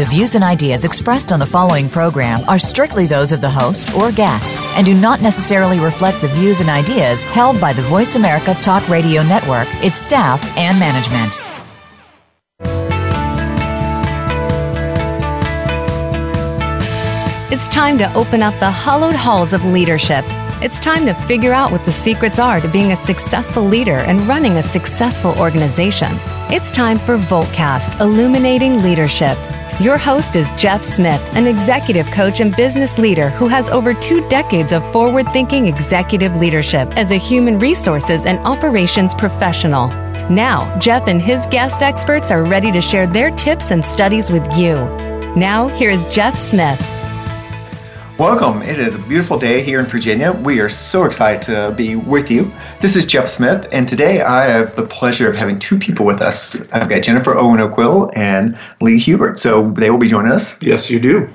The views and ideas expressed on the following program are strictly those of the host or guests and do not necessarily reflect the views and ideas held by the Voice America Talk Radio Network, its staff, and management. It's time to open up the hollowed halls of leadership. It's time to figure out what the secrets are to being a successful leader and running a successful organization. It's time for Voltcast Illuminating Leadership. Your host is Jeff Smith, an executive coach and business leader who has over two decades of forward thinking executive leadership as a human resources and operations professional. Now, Jeff and his guest experts are ready to share their tips and studies with you. Now, here is Jeff Smith. Welcome. It is a beautiful day here in Virginia. We are so excited to be with you. This is Jeff Smith, and today I have the pleasure of having two people with us. I've got Jennifer Owen O'Quill and Lee Hubert. So they will be joining us. Yes, you do.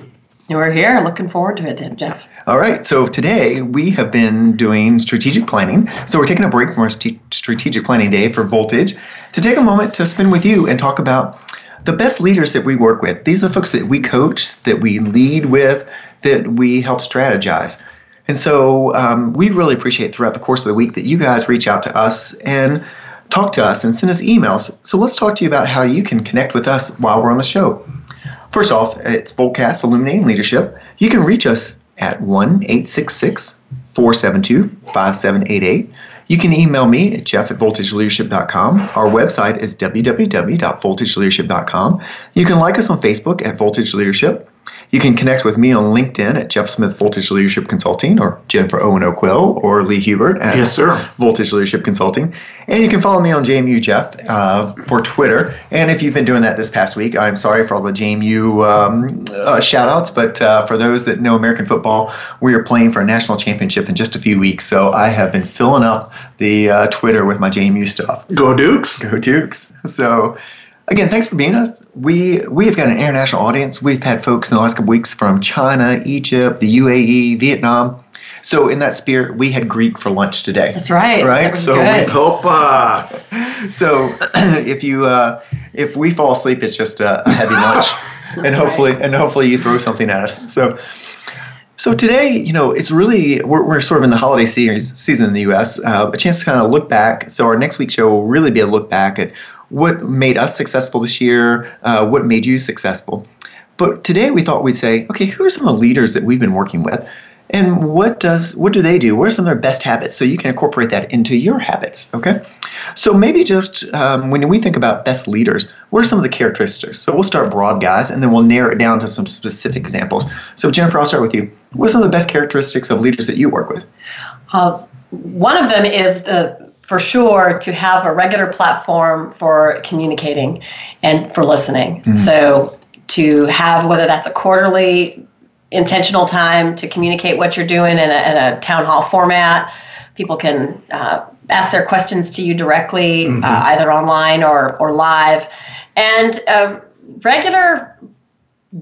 We're here. Looking forward to it, Jeff. All right. So today we have been doing strategic planning. So we're taking a break from our st- strategic planning day for Voltage to take a moment to spend with you and talk about the best leaders that we work with. These are the folks that we coach, that we lead with, that we help strategize. And so um, we really appreciate throughout the course of the week that you guys reach out to us and talk to us and send us emails. So let's talk to you about how you can connect with us while we're on the show. First off, it's Voltcast Illuminating Leadership. You can reach us at 1 866 472 5788. You can email me at jeff at voltageleadership.com. Our website is www.voltageleadership.com. You can like us on Facebook at Voltage Leadership. You can connect with me on LinkedIn at Jeff Smith Voltage Leadership Consulting or Jennifer Owen O'Quill or Lee Hubert at yes, sir. Voltage Leadership Consulting. And you can follow me on JMU Jeff uh, for Twitter. And if you've been doing that this past week, I'm sorry for all the JMU um, uh, shout outs, but uh, for those that know American football, we are playing for a national championship in just a few weeks. So I have been filling up the uh, Twitter with my JMU stuff. Go Dukes! Go Dukes! So Again, thanks for being us. We we have got an international audience. We've had folks in the last couple weeks from China, Egypt, the UAE, Vietnam. So in that spirit, we had Greek for lunch today. That's right. Right. so with hopa. So if you uh, if we fall asleep, it's just a, a heavy lunch, and hopefully right. and hopefully you throw something at us. So. So today, you know, it's really we're, we're sort of in the holiday series, season in the U.S. Uh, a chance to kind of look back. So our next week show will really be a look back at what made us successful this year, uh, what made you successful. But today we thought we'd say, okay, who are some of the leaders that we've been working with? And what does what do they do? What are some of their best habits? So you can incorporate that into your habits. Okay, so maybe just um, when we think about best leaders, what are some of the characteristics? So we'll start broad, guys, and then we'll narrow it down to some specific examples. So Jennifer, I'll start with you. What are some of the best characteristics of leaders that you work with? Uh, one of them is the for sure to have a regular platform for communicating and for listening. Mm-hmm. So to have whether that's a quarterly intentional time to communicate what you're doing in a, in a town hall format. People can uh, ask their questions to you directly, mm-hmm. uh, either online or, or live. And regular,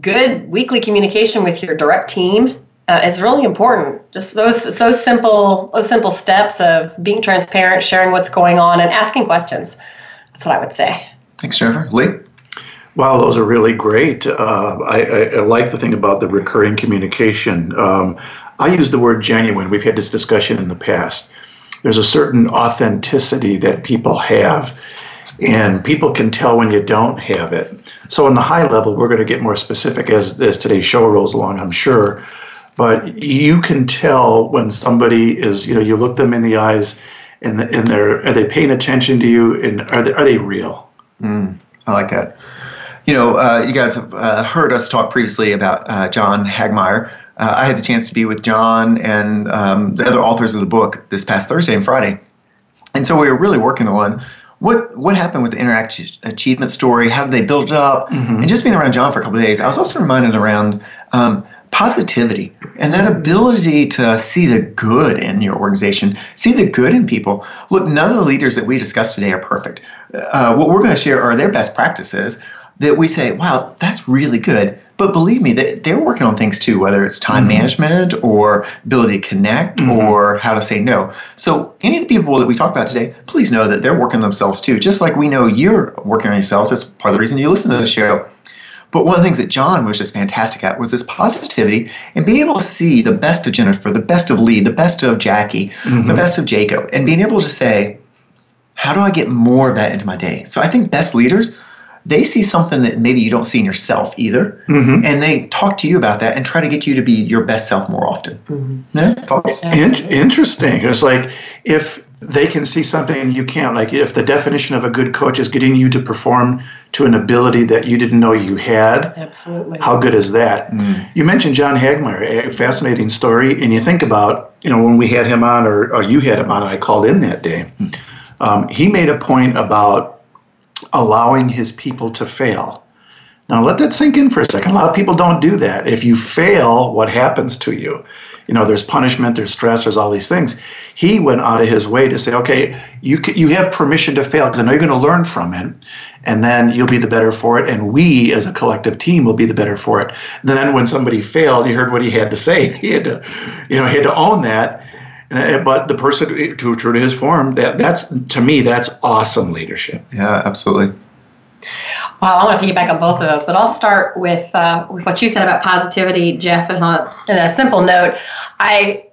good weekly communication with your direct team uh, is really important. Just those those simple those simple steps of being transparent, sharing what's going on, and asking questions. That's what I would say. Thanks, Jennifer. Lee. Wow, those are really great. Uh, I, I, I, like the thing about the recurring communication. Um, I use the word genuine. We've had this discussion in the past. There's a certain authenticity that people have, and people can tell when you don't have it. So, on the high level, we're going to get more specific as, as today's show rolls along, I'm sure. But you can tell when somebody is, you know, you look them in the eyes and, and they're, are they paying attention to you and are they, are they real? Mm, I like that. You know, uh, you guys have uh, heard us talk previously about uh, John Hagmeyer. Uh, I had the chance to be with John and um, the other authors of the book this past Thursday and Friday, and so we were really working on what what happened with the Interact Achievement story. How did they build it up? Mm-hmm. And just being around John for a couple of days, I was also reminded around um, positivity and that ability to see the good in your organization, see the good in people. Look, none of the leaders that we discussed today are perfect. Uh, what we're going to share are their best practices that we say, wow, that's really good. But believe me, they, they're working on things too, whether it's time mm-hmm. management or ability to connect mm-hmm. or how to say no. So, any of the people that we talk about today, please know that they're working themselves too, just like we know you're working on yourselves. That's part of the reason you listen to the show. But one of the things that John was just fantastic at was this positivity and being able to see the best of Jennifer, the best of Lee, the best of Jackie, mm-hmm. the best of Jacob, and being able to say, how do I get more of that into my day? So I think best leaders, they see something that maybe you don't see in yourself either, mm-hmm. and they talk to you about that and try to get you to be your best self more often. Mm-hmm. Yeah, thoughts? In- interesting. It's like if they can see something you can't. Like if the definition of a good coach is getting you to perform to an ability that you didn't know you had. Absolutely. How good is that? Mm. You mentioned John Hagmeyer, a fascinating story, and you think about, you know, when we had him on or, or you had him on, I called in that day. Mm. Um, he made a point about allowing his people to fail. Now, let that sink in for a second. A lot of people don't do that. If you fail, what happens to you? You know, there's punishment, there's stress, there's all these things. He went out of his way to say, okay, you you have permission to fail because I know you're going to learn from it, and then you'll be the better for it, and we as a collective team will be the better for it. And then when somebody failed, you heard what he had to say. He had to, you know, he had to own that. Eh, but the person, eh, to true to his form, that that's to me, that's awesome leadership. Yeah, absolutely. Well, I want to piggyback on both of those, but I'll start with, uh, with what you said about positivity, Jeff. And on, a simple note, I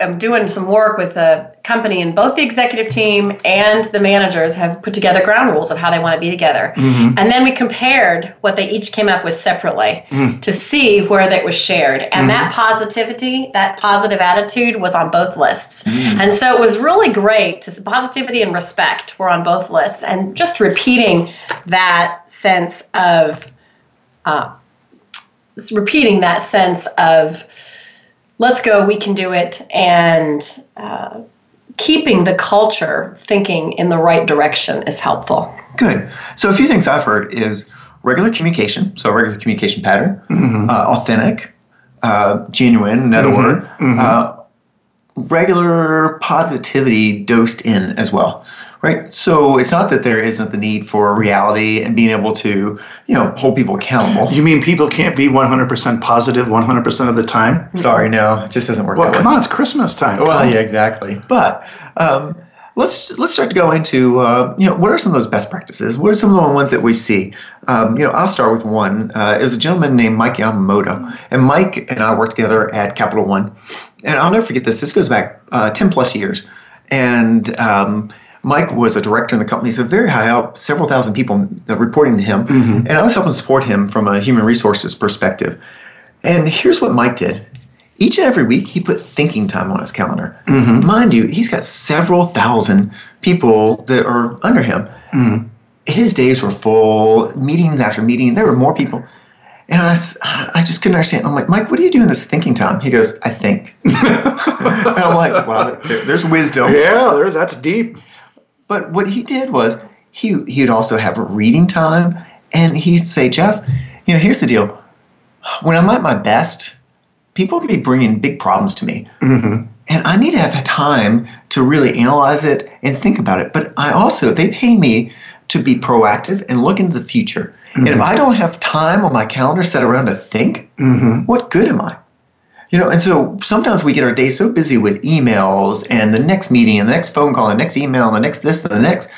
am doing some work with a company, and both the executive team and the managers have put together ground rules of how they want to be together. Mm-hmm. And then we compared what they each came up with separately mm. to see where that was shared. And mm-hmm. that positivity, that positive attitude was on both lists. Mm. And so it was really great to positivity and respect were on both lists. And just repeating that sense of, uh, repeating that sense of, let's go, we can do it, and uh, keeping the culture thinking in the right direction is helpful. Good. So, a few things I've heard is regular communication, so regular communication pattern, mm-hmm. uh, authentic, uh, genuine, another mm-hmm. word, mm-hmm. Uh, regular positivity dosed in as well right? So it's not that there isn't the need for reality and being able to, you know, hold people accountable. You mean people can't be 100% positive 100% of the time? Sorry, no, it just doesn't work. Well, come way. on, it's Christmas time. Well, yeah, exactly. But um, let's let's start to go into uh, you know what are some of those best practices? What are some of the ones that we see? Um, you know, I'll start with one. Uh, it was a gentleman named Mike Yamamoto, and Mike and I worked together at Capital One, and I'll never forget this. This goes back uh, ten plus years, and um, Mike was a director in the company, so very high up, several thousand people reporting to him. Mm-hmm. And I was helping support him from a human resources perspective. And here's what Mike did. Each and every week, he put thinking time on his calendar. Mm-hmm. Mind you, he's got several thousand people that are under him. Mm-hmm. His days were full, meetings after meeting. There were more people. And I, I just couldn't understand. I'm like, Mike, what do you do in this thinking time? He goes, I think. and I'm like, wow, there, there's wisdom. Yeah, there's that's deep. But what he did was he he'd also have a reading time, and he'd say, Jeff, you know, here's the deal. When I'm at my best, people can be bringing big problems to me. Mm-hmm. And I need to have time to really analyze it and think about it. But I also, they pay me to be proactive and look into the future. Mm-hmm. And if I don't have time on my calendar set around to think, mm-hmm. what good am I? You know, and so sometimes we get our day so busy with emails and the next meeting and the next phone call and the next email and the next this and the next,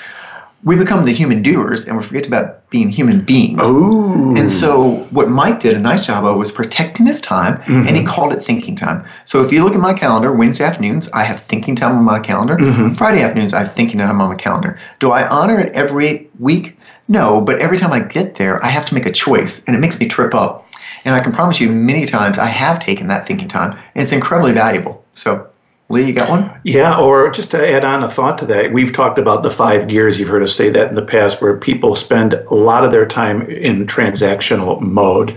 we become the human doers and we forget about being human beings. Ooh. And so what Mike did a nice job of was protecting his time mm-hmm. and he called it thinking time. So if you look at my calendar, Wednesday afternoons, I have thinking time on my calendar. Mm-hmm. Friday afternoons, I have thinking time on my calendar. Do I honor it every week? No, but every time I get there, I have to make a choice and it makes me trip up. And I can promise you, many times I have taken that thinking time, and it's incredibly valuable. So, Lee, you got one? Yeah, or just to add on a thought to that, we've talked about the five gears. You've heard us say that in the past, where people spend a lot of their time in transactional mode.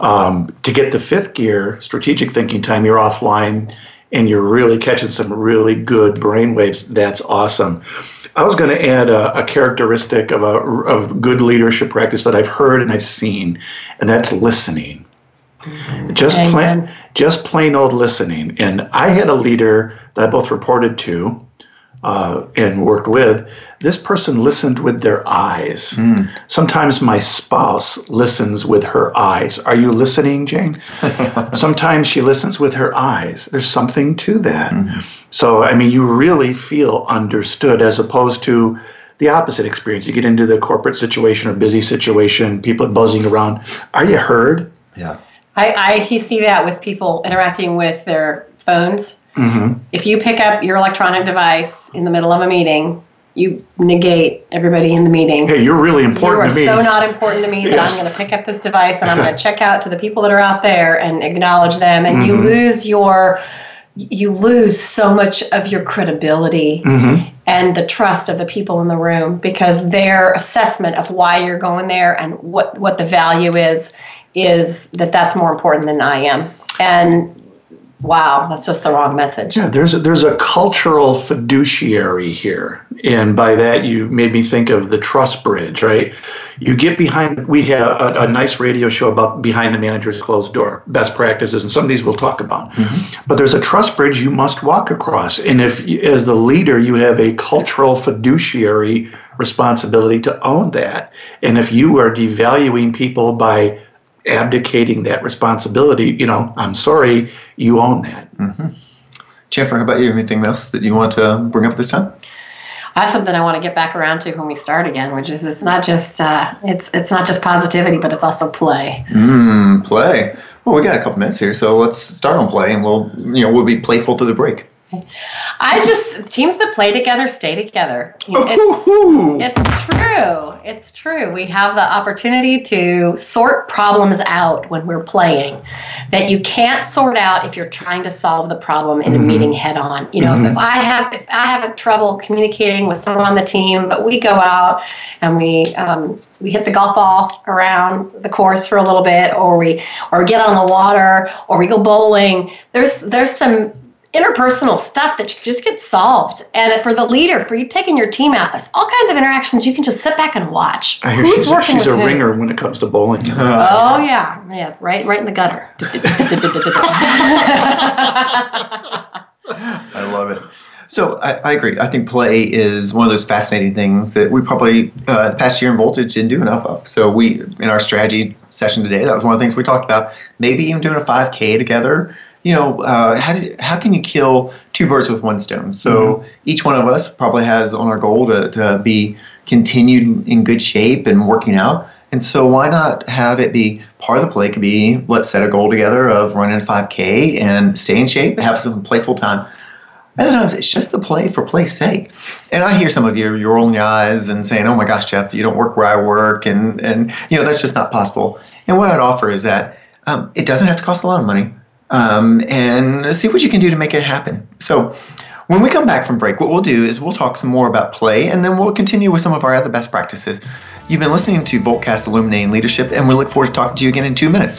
Um, to get the fifth gear, strategic thinking time, you're offline and you're really catching some really good brain waves. That's awesome. I was going to add a, a, characteristic of a of good leadership practice that I've heard and I've seen, and that's listening. Just plain, just plain old listening. And I had a leader that I both reported to uh, and worked with. This person listened with their eyes. Mm. Sometimes my spouse listens with her eyes. Are you listening, Jane? Sometimes she listens with her eyes. There's something to that. Mm. So, I mean, you really feel understood as opposed to the opposite experience. You get into the corporate situation or busy situation, people are buzzing around. Are you heard? Yeah. I, I see that with people interacting with their phones. Mm-hmm. If you pick up your electronic device in the middle of a meeting, you negate everybody in the meeting. Hey, you're really important you are so not important to me yes. that I'm going to pick up this device and I'm going to check out to the people that are out there and acknowledge them. And mm-hmm. you lose your, you lose so much of your credibility mm-hmm. and the trust of the people in the room because their assessment of why you're going there and what what the value is is that that's more important than I am. And wow, that's just the wrong message. Yeah, there's a, there's a cultural fiduciary here, and by that you made me think of the trust bridge, right? You get behind. We had a, a nice radio show about behind the manager's closed door, best practices, and some of these we'll talk about. Mm-hmm. But there's a trust bridge you must walk across, and if as the leader you have a cultural fiduciary responsibility to own that, and if you are devaluing people by abdicating that responsibility, you know, I'm sorry, you own that. Mm-hmm. Jennifer, how about you? Anything else that you want to bring up this time? I have something I want to get back around to when we start again, which is it's not just uh, it's it's not just positivity, but it's also play. Mm, play. Well, we got a couple minutes here, so let's start on play, and we'll you know we'll be playful through the break. I just teams that play together stay together. It's, it's true. It's true. We have the opportunity to sort problems out when we're playing that you can't sort out if you're trying to solve the problem in mm-hmm. a meeting head on. You know, mm-hmm. if, if I have if I have a trouble communicating with someone on the team, but we go out and we um, we hit the golf ball around the course for a little bit, or we or we get on the water, or we go bowling. There's there's some interpersonal stuff that just gets solved. And for the leader, for you taking your team out, there's all kinds of interactions you can just sit back and watch. I hear Who's she's, working she's a who? ringer when it comes to bowling. oh yeah, yeah, right, right in the gutter. I love it. So I, I, agree. I think play is one of those fascinating things that we probably uh, past year in Voltage didn't do enough of. So we in our strategy session today, that was one of the things we talked about. Maybe even doing a 5K together you know, uh, how, do, how can you kill two birds with one stone? So mm-hmm. each one of us probably has on our goal to, to be continued in good shape and working out. And so why not have it be part of the play could be let's set a goal together of running a 5K and stay in shape, have some playful time. Other times it's just the play for play's sake. And I hear some of you, you're rolling your eyes and saying, oh my gosh, Jeff, you don't work where I work. And, and you know, that's just not possible. And what I'd offer is that um, it doesn't have to cost a lot of money um, and see what you can do to make it happen. So, when we come back from break, what we'll do is we'll talk some more about play and then we'll continue with some of our other best practices. You've been listening to Voltcast Illuminating Leadership, and we look forward to talking to you again in two minutes.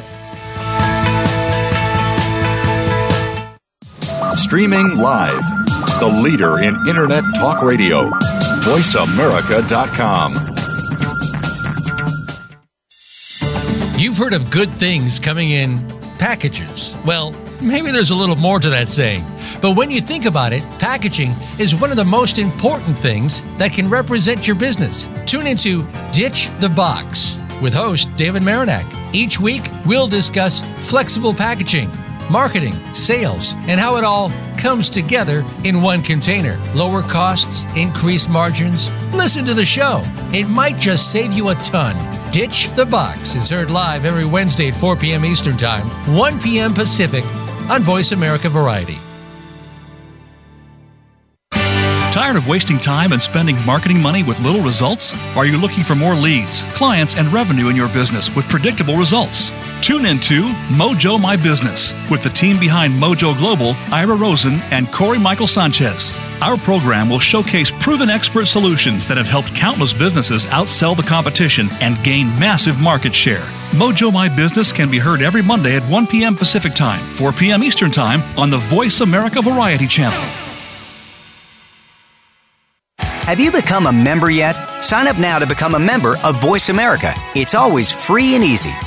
Streaming live, the leader in Internet Talk Radio, VoiceAmerica.com. You've heard of good things coming in packages. Well, maybe there's a little more to that saying. But when you think about it, packaging is one of the most important things that can represent your business. Tune into Ditch the Box with host David Marinak. Each week, we'll discuss flexible packaging, marketing, sales, and how it all comes together in one container. Lower costs, increased margins. Listen to the show. It might just save you a ton. Ditch the Box is heard live every Wednesday at 4 p.m. Eastern Time, 1 p.m. Pacific on Voice America Variety. Tired of wasting time and spending marketing money with little results? Are you looking for more leads, clients, and revenue in your business with predictable results? Tune into Mojo My Business with the team behind Mojo Global, Ira Rosen, and Corey Michael Sanchez. Our program will showcase proven expert solutions that have helped countless businesses outsell the competition and gain massive market share. Mojo My Business can be heard every Monday at 1 p.m. Pacific Time, 4 p.m. Eastern Time on the Voice America Variety Channel. Have you become a member yet? Sign up now to become a member of Voice America. It's always free and easy.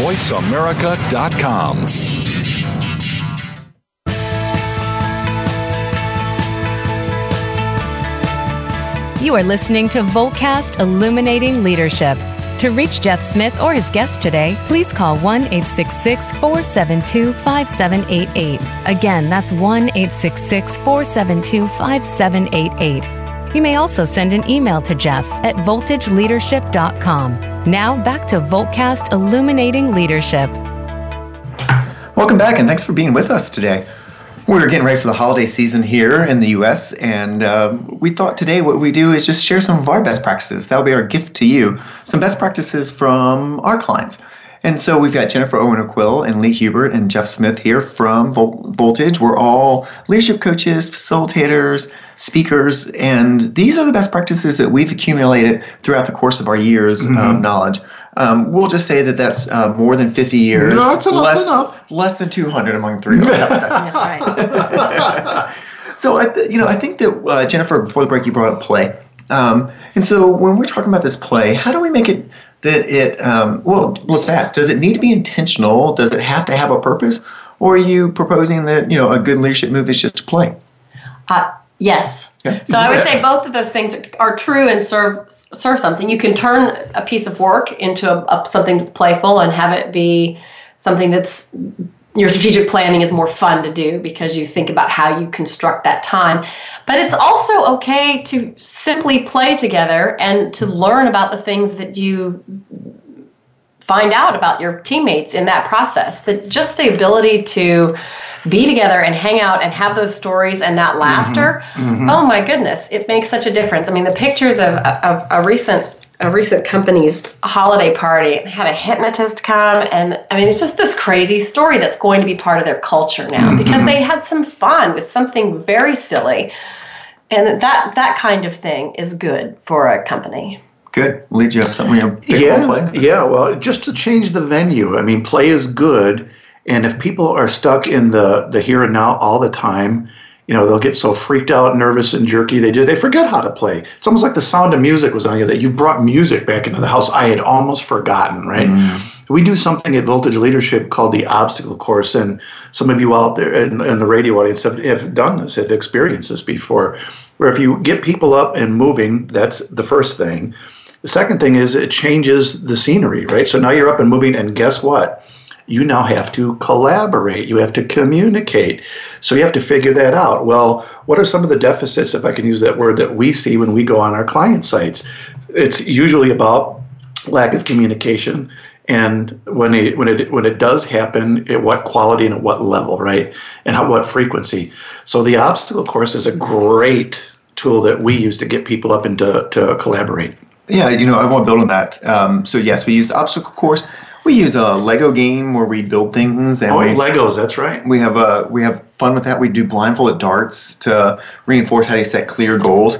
VoiceAmerica.com. You are listening to Voltcast Illuminating Leadership. To reach Jeff Smith or his guest today, please call 1 866 472 5788. Again, that's 1 866 472 5788. You may also send an email to Jeff at voltageleadership.com. Now back to Voltcast Illuminating Leadership. Welcome back, and thanks for being with us today. We're getting ready for the holiday season here in the U.S., and uh, we thought today what we do is just share some of our best practices. That'll be our gift to you. Some best practices from our clients. And so we've got Jennifer Owen O'Quill and Lee Hubert and Jeff Smith here from Vol- Voltage. We're all leadership coaches, facilitators, speakers, and these are the best practices that we've accumulated throughout the course of our years Mm-hmm. of knowledge. Um, we'll just say that that's uh, more than 50 years. No, it's enough, less, enough. less than 200 among three. How about that? That's right. So I, th- you know, I think that uh, Jennifer, before the break, you brought up play, um, and so when we're talking about this play, how do we make it that it? Um, well, let's ask: Does it need to be intentional? Does it have to have a purpose? Or are you proposing that you know a good leadership move is just to play? Uh, yes. Yeah. So I would say both of those things are, are true and serve serve something. You can turn a piece of work into a, a, something that's playful and have it be something that's your strategic planning is more fun to do because you think about how you construct that time. But it's also okay to simply play together and to learn about the things that you find out about your teammates in that process. That just the ability to be together and hang out and have those stories and that mm-hmm. laughter. Mm-hmm. Oh my goodness, it makes such a difference. I mean, the pictures of, of a recent a recent company's holiday party they had a hypnotist come and i mean it's just this crazy story that's going to be part of their culture now mm-hmm. because they had some fun with something very silly and that that kind of thing is good for a company Good. Lee, do you have something you pick yeah, play? yeah. Well, just to change the venue. I mean, play is good, and if people are stuck in the the here and now all the time, you know, they'll get so freaked out, nervous, and jerky. They do. They forget how to play. It's almost like the sound of music was on you. That you brought music back into the house. I had almost forgotten. Right. Mm. We do something at Voltage Leadership called the Obstacle Course, and some of you out there in, in the radio audience have, have done this, have experienced this before. Where if you get people up and moving, that's the first thing. The second thing is it changes the scenery, right? So now you're up and moving, and guess what? You now have to collaborate. You have to communicate. So you have to figure that out. Well, what are some of the deficits, if I can use that word, that we see when we go on our client sites? It's usually about lack of communication. And when it when it when it does happen, at what quality and at what level, right? And how what frequency. So the obstacle course is a great tool that we use to get people up and to, to collaborate. Yeah, you know, I want to build on that. Um, so yes, we use the obstacle course. We use a Lego game where we build things, and Oh, we, Legos, that's right. we have uh, we have fun with that. We do blindfolded darts to reinforce how you set clear goals.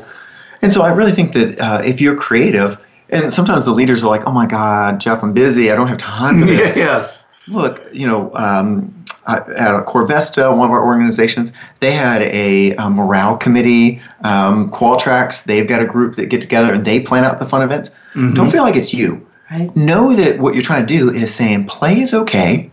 And so I really think that uh, if you're creative, and sometimes the leaders are like, "Oh my God, Jeff, I'm busy. I don't have time for this." yes. Look, you know, um, at Corvesta, one of our organizations, they had a, a morale committee. Um, Qualtrics, they've got a group that get together and they plan out the fun events. Don't feel like it's you. Right. Know that what you're trying to do is saying play is okay.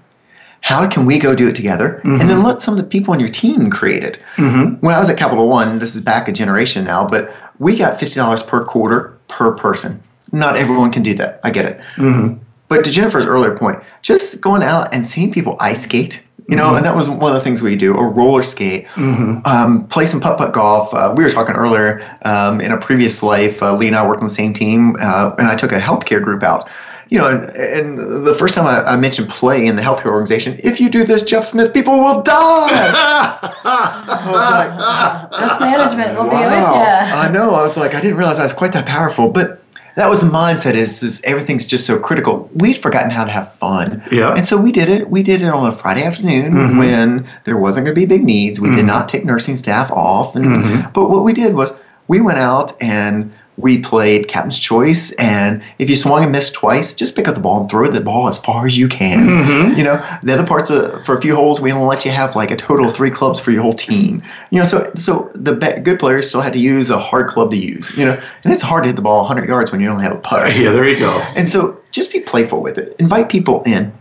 How can we go do it together? And then mm-hmm. let some of the people on your team create it. Mm-hmm. When I was at Capital One, this is back a generation now, but we got fifty dollars per quarter per person. Not everyone can do that. I get it. Mm-hmm. But to Jennifer's earlier point, just going out and seeing people ice skate, you know, and that was one of the things we do, or roller skate, um, play some putt putt golf. Uh, we were talking earlier um, in a previous life, uh, Lee and I worked on the same team, uh, and I took a healthcare group out. You know, and, and the first time I, I mentioned play in the healthcare organization, if you do this, Jeff Smith, people will die. I was like, risk management will be with wow. you I know. I was like, I didn't realize I was quite that powerful. But that was the mindset is, is everything's just so critical. We'd forgotten how to have fun. Yeah. And so we did it. We did it on a Friday afternoon Mhm. when there wasn't going to be big needs. We Mhm. did not take nursing staff off. And Mhm. but what we did was we went out and we played captain's choice. And if you swung and missed twice, just pick up the ball and throw the ball as far as you can. Mhm. You know, the other parts of for a few holes, we only let you have like a total of three clubs for your whole team. You know, so so the be- good players still had to use a hard club to use. You know, and it's hard to hit the ball 100 yards when you only have a putter. Yeah, there you go. And so just be playful with it. Invite people in.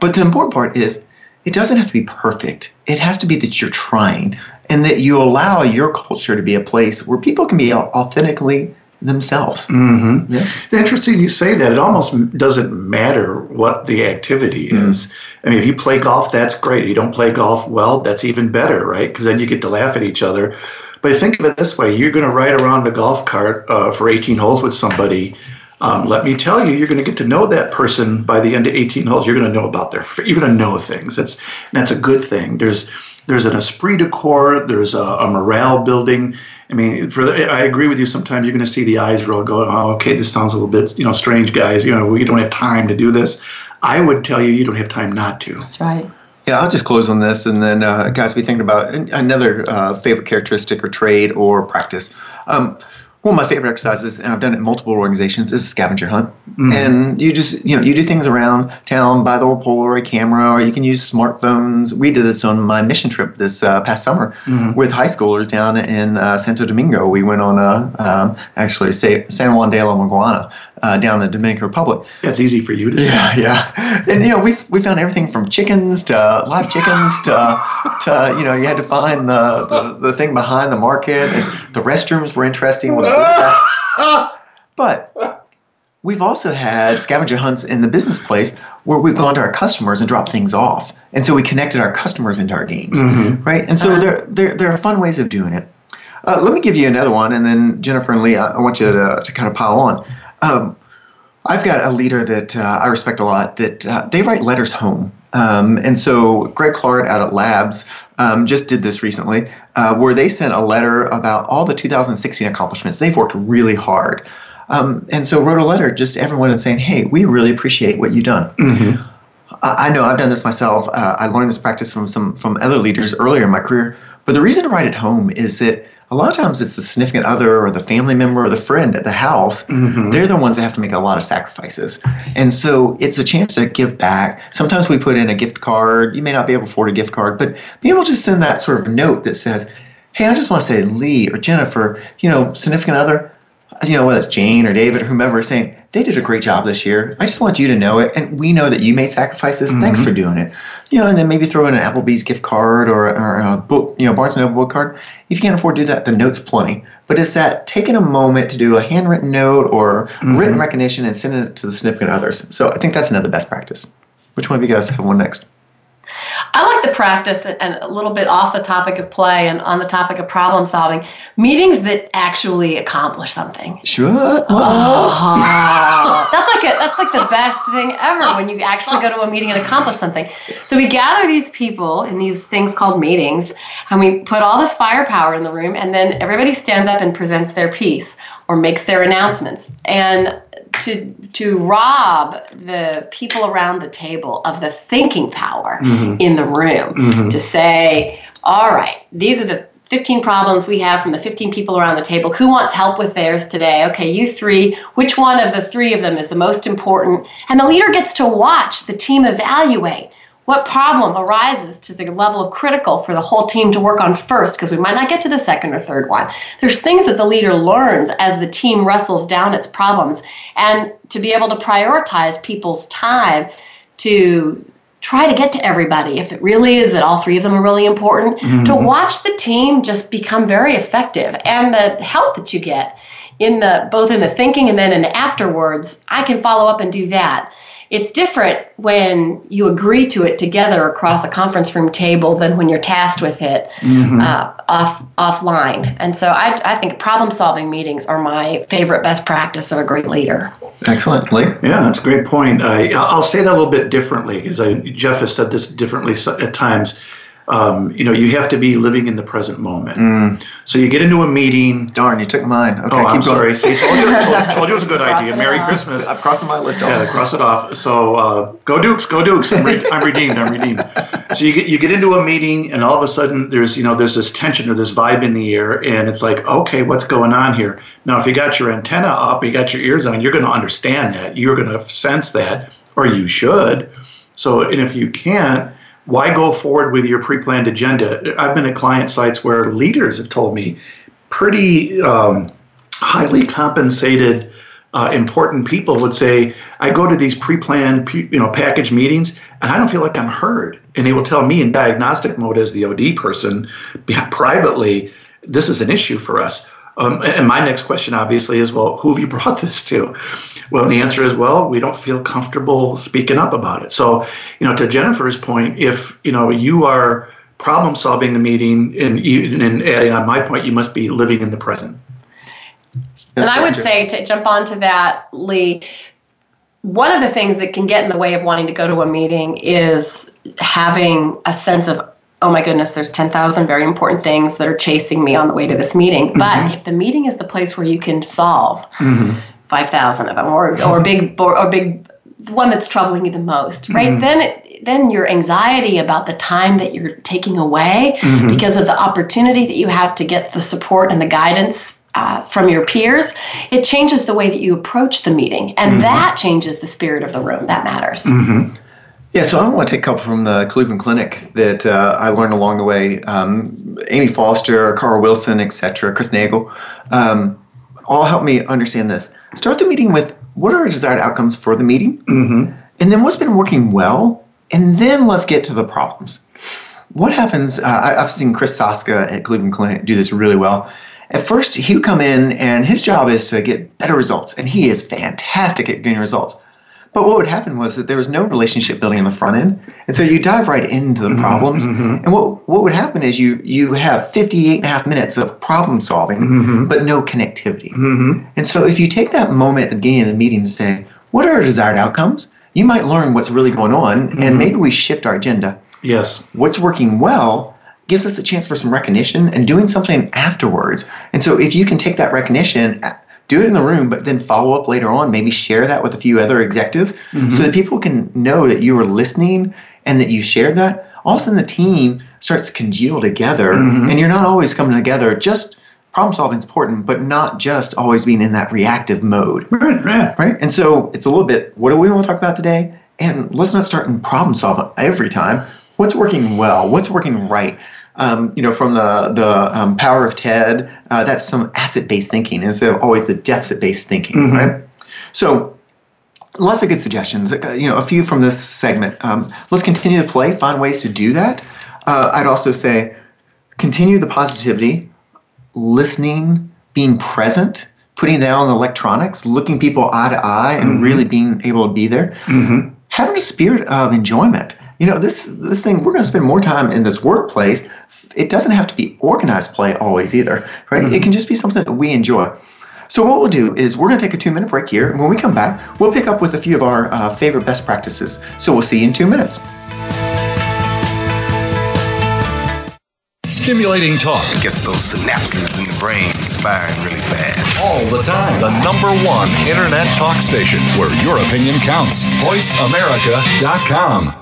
But the important part is it doesn't have to be perfect. It has to be that you're trying and that you allow your culture to be a place where people can be authentically themselves. hmm Yeah. Interesting you say that. It almost doesn't matter what the activity is. I mean, if you play golf, that's great. You don't play golf, well, that's even better, right? Because then you get to laugh at each other. But think of it this way you're going to ride around the golf cart uh, for 18 holes with somebody. Um, let me tell you, you're going to get to know that person by the end of 18 holes. You're going to know about their, you're going to know things. That's that's a good thing. There's there's an esprit de corps. There's a, a morale building. I mean, for the, I agree with you. Sometimes you're going to see the eyes roll, go, "Oh, okay, this sounds a little bit, you know, strange, guys. You know, we don't have time to do this." I would tell you, you don't have time not to. That's right. Yeah, I'll just close on this, and then uh, guys, be thinking about another uh, favorite characteristic or trade or practice. Um, one of my favorite exercises, and I've done it in multiple organizations, is a scavenger hunt. And you just, you know, you do things around town, buy the old Polaroid camera, or you can use smartphones. We did this on my mission trip this uh, past summer with high schoolers down in uh, Santo Domingo. We went on a, um, actually, San Juan de la Maguana uh, down in the Dominican Republic. It's easy for you to say. Yeah, yeah. And you know, we we found everything from chickens to live chickens to to you know, you had to find the the, the thing behind the market. And the restrooms were interesting. We'll just leave it at that. But we've also had scavenger hunts in the business place where we've gone to our customers and dropped things off. And so we connected our customers into our games, right? And so there, there, there are fun ways of doing it. Uh, let me give you another one, and then Jennifer and Lee, I, I want you to, to kind of pile on. Um, I've got a leader that uh, I respect a lot that uh, they write letters home. Um, and so Greg Clark out at Labs um, just did this recently, uh, where they sent a letter about all the 2016 accomplishments. They've worked really hard. Um, and so wrote a letter just to everyone and saying, hey, we really appreciate what you've done. I I know I've done this myself. Uh, I learned this practice from some from other leaders earlier in my career. But the reason to write it home is that a lot of times it's the significant other or the family member or the friend at the house. Mm-hmm. They're the ones that have to make a lot of sacrifices, and so it's a chance to give back. Sometimes we put in a gift card. You may not be able to afford a gift card, but be able to just send that sort of note that says, "Hey, I just want to say, Lee or Jennifer, you know, significant other." You know, whether it's Jane or David or whomever is saying, they did a great job this year. I just want you to know it. And we know that you made sacrifices. Thanks mm-hmm. for doing it. You know, and then maybe throw in an Applebee's gift card or, or a book, you know, Barnes and Noble book card. If you can't afford to do that, the note's plenty. But it's that taking a moment to do a handwritten note or mm-hmm. written recognition and sending it to the significant others. So I think that's another best practice. Which one of you guys have one next? I like the practice and- and a little bit off the topic of play and on the topic of problem solving, meetings that actually accomplish something. Sure. Oh, that's like a, that's like the best thing ever when you actually go to a meeting and accomplish something. So we gather these people in these things called meetings, and we put all this firepower in the room, and then everybody stands up and presents their piece or makes their announcements. And to to rob the people around the table of the thinking power mm-hmm. in the room mm-hmm. to say, all right, these are the 15 problems we have from the 15 people around the table. Who wants help with theirs today? Okay, you three. Which one of the three of them is the most important? And the leader gets to watch the team evaluate what problem arises to the level of critical for the whole team to work on first, because we might not get to the second or third one. There's things that the leader learns as the team wrestles down its problems, and to be able to prioritize people's time to try to get to everybody if it really is that all three of them are really important to mm-hmm. watch the team just become very effective. And the help that you get in the both in the thinking and then in the afterwards i can follow up and do that it's different when you agree to it together across a conference room table than when you're tasked with it uh, off offline and so I, I think problem solving meetings are my favorite best practice of a great leader Excellent. Lee? Yeah, that's a great point. I, I'll say that a little bit differently because Jeff has said this differently at times. Um, you know, you have to be living in the present moment. So you get into a meeting. Darn, you took mine. Okay, oh, I'm keep going. sorry. See, told you, told, told you it was a good idea. Merry off. Christmas. I'm crossing my list Yeah, off. cross it off. So uh, go Dukes, go Dukes. I'm, re- I'm redeemed. I'm redeemed. So you get you get into a meeting, and all of a sudden there's you know there's this tension or this vibe in the air, and it's like okay, what's going on here? Now, if you got your antenna up, you got your ears on, you're going to understand that. You're going to sense that, or you should. So, and if you can't, why go forward with your pre-planned agenda? I've been at client sites where leaders have told me pretty um, highly compensated uh, important people would say i go to these pre-planned you know package meetings and i don't feel like i'm heard and they will tell me in diagnostic mode as the od person privately this is an issue for us um, and my next question obviously is well who have you brought this to? Well the answer is well we don't feel comfortable speaking up about it. So you know to jennifer's point if you know you are problem solving the meeting and, you, and adding on my point you must be living in the present. And I would good. say to jump onto that, Lee, one of the things that can get in the way of wanting to go to a meeting is having a sense of, oh my goodness, there's 10,000 very important things that are chasing me on the way to this meeting. Mm-hmm. But if the meeting is the place where you can solve mm-hmm. 5,000 of them or, or big, or, or big, the one that's troubling you the most, right? Mm-hmm. Then it, then your anxiety about the time that you're taking away because of the opportunity that you have to get the support and the guidance uh, from your peers, it changes the way that you approach the meeting, and that changes the spirit of the room. That matters. Yeah, so I want to take a couple from the Cleveland Clinic that uh, I learned along the way. Um, Amy Foster, Carl Wilson, etc., Chris Nagel, um, all helped me understand this. Start the meeting with what are our desired outcomes for the meeting, mm-hmm. and then what's been working well, and then let's get to the problems. What happens? Uh, I, I've seen Chris Saska at Cleveland Clinic do this really well. At first, he would come in, and his job is to get better results, and he is fantastic at getting results. But what would happen was that there was no relationship building on the front end, and so you dive right into the mm-hmm, problems. Mm-hmm. And what what would happen is you you have 58 and a half minutes of problem solving, mm-hmm. but no connectivity. And so if you take that moment at the beginning of the meeting to say, what are our desired outcomes? You might learn what's really going on, and maybe we shift our agenda. yes What's working well gives us a chance for some recognition and doing something afterwards. And so if you can take that recognition, do it in the room, but then follow up later on, maybe share that with a few other executives so mm-hmm. that people can know that you were listening and that you shared that. All of a sudden, the team starts to congeal together, mm-hmm. and you're not always coming together. Just problem solving is important, but not just always being in that reactive mode right right right? And so it's a little bit what do we want to talk about today? And let's not start in problem solving every time. What's working well? What's working right? Um, you know, from the the um, power of TED, uh, that's some asset based thinking instead of always the deficit based thinking, right? So lots of good suggestions. Uh, You know, a few from this segment. Um, let's continue to play, find ways to do that. Uh, I'd also say continue the positivity, listening, being present, putting down the electronics, looking people eye to eye, and really being able to be there. Having a spirit of enjoyment. You know, this this thing we're going to spend more time in this workplace. It doesn't have to be organized play always either, right? It can just be something that we enjoy. So what we'll do is we're going to take a two minute break here, and when we come back, we'll pick up with a few of our uh, favorite best practices. So we'll see you in two minutes. Stimulating talk Gets those synapses in the brain firing really fast. all the time. The number one internet talk station where your opinion counts. VoiceAmerica.com.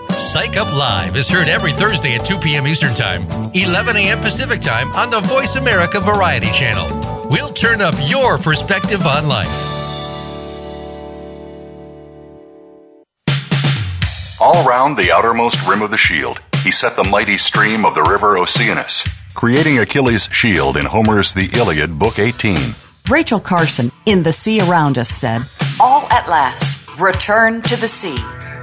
Psych Up Live is heard every Thursday at 2 p.m. Eastern Time, 11 a.m. Pacific Time on the Voice America Variety Channel. We'll turn up your perspective on life. All round the outermost rim of the shield, he set the mighty stream of the river Oceanus, creating Achilles' shield in Homer's The Iliad, Book 18. Rachel Carson in The Sea Around Us said, All at last, return to the sea,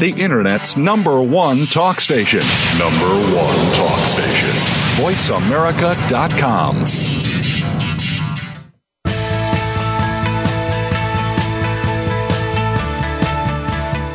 The Internet's number one talk station. Number one talk station. VoiceAmerica.com.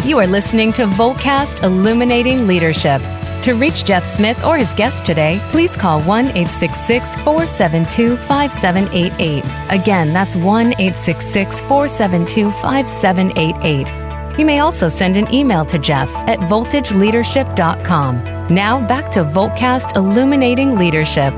You are listening to Voltcast Illuminating Leadership. To reach Jeff Smith or his guest today, please call 1 866 472 5788. Again, that's 1 866 472 5788. You may also send an email to Jeff at voltageleadership.com. Now back to Voltcast Illuminating Leadership.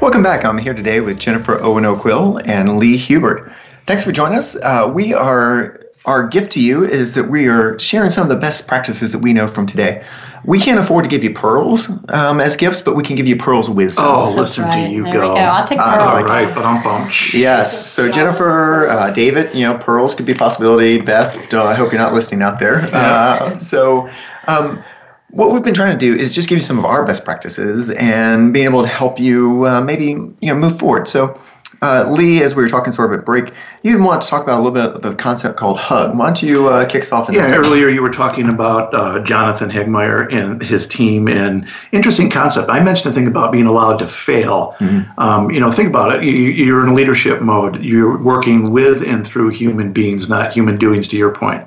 Welcome back. I'm here today with Jennifer Owen O'Quill and Lee Hubert. Thanks for joining us. Uh, we are our gift to you is that we are sharing some of the best practices that we know from today. We can't afford to give you pearls um, as gifts, but we can give you pearls of wisdom. Oh, listen right. to you there go. We go. I'll take pearls. Uh, all right, but I'm bummed. Yes. So Jennifer, uh, David, you know, pearls could be a possibility. Beth, uh, I hope you're not listening out there. Uh, so. Um, what we've been trying to do is just give you some of our best practices and being able to help you uh, maybe you know move forward. So uh, Lee, as we were talking sort of at break, you'd want to talk about a little bit of the concept called hug. Why don't you uh, kick us off? In yeah, earlier you were talking about uh, Jonathan Hegmeyer and his team, and interesting concept. I mentioned a thing about being allowed to fail. Mm-hmm. Um, you know, think about it. You, you're in a leadership mode. You're working with and through human beings, not human doings. To your point.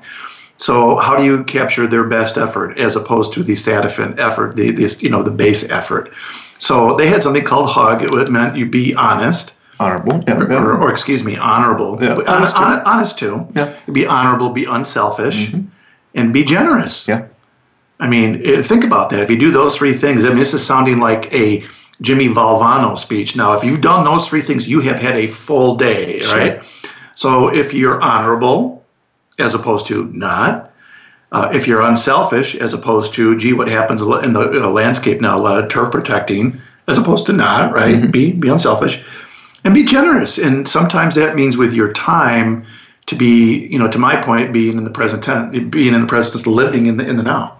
So how do you capture their best effort as opposed to the statifant effort, the this you know the base effort? So they had something called hug. It meant you be honest honorable, yeah, or, or, or, excuse me, honorable, yeah. honest, too. honest too. Yeah, be honorable, be unselfish, mm-hmm. and be generous. Yeah, I mean, eh, think about that. If you do those three things, I mean, this is sounding like a Jimmy Valvano speech. Now, if you've done those three things, you have had a full day, sure. right? So, if you're honorable, as opposed to not. Uh, if you're unselfish, as opposed to, gee, what happens in the, in the landscape now? A lot of turf protecting, as opposed to not, right? Mm-hmm. Be be unselfish and be generous. And sometimes that means with your time to be, you know, to my point, being in the present tense, being in the present, just living in the in the now.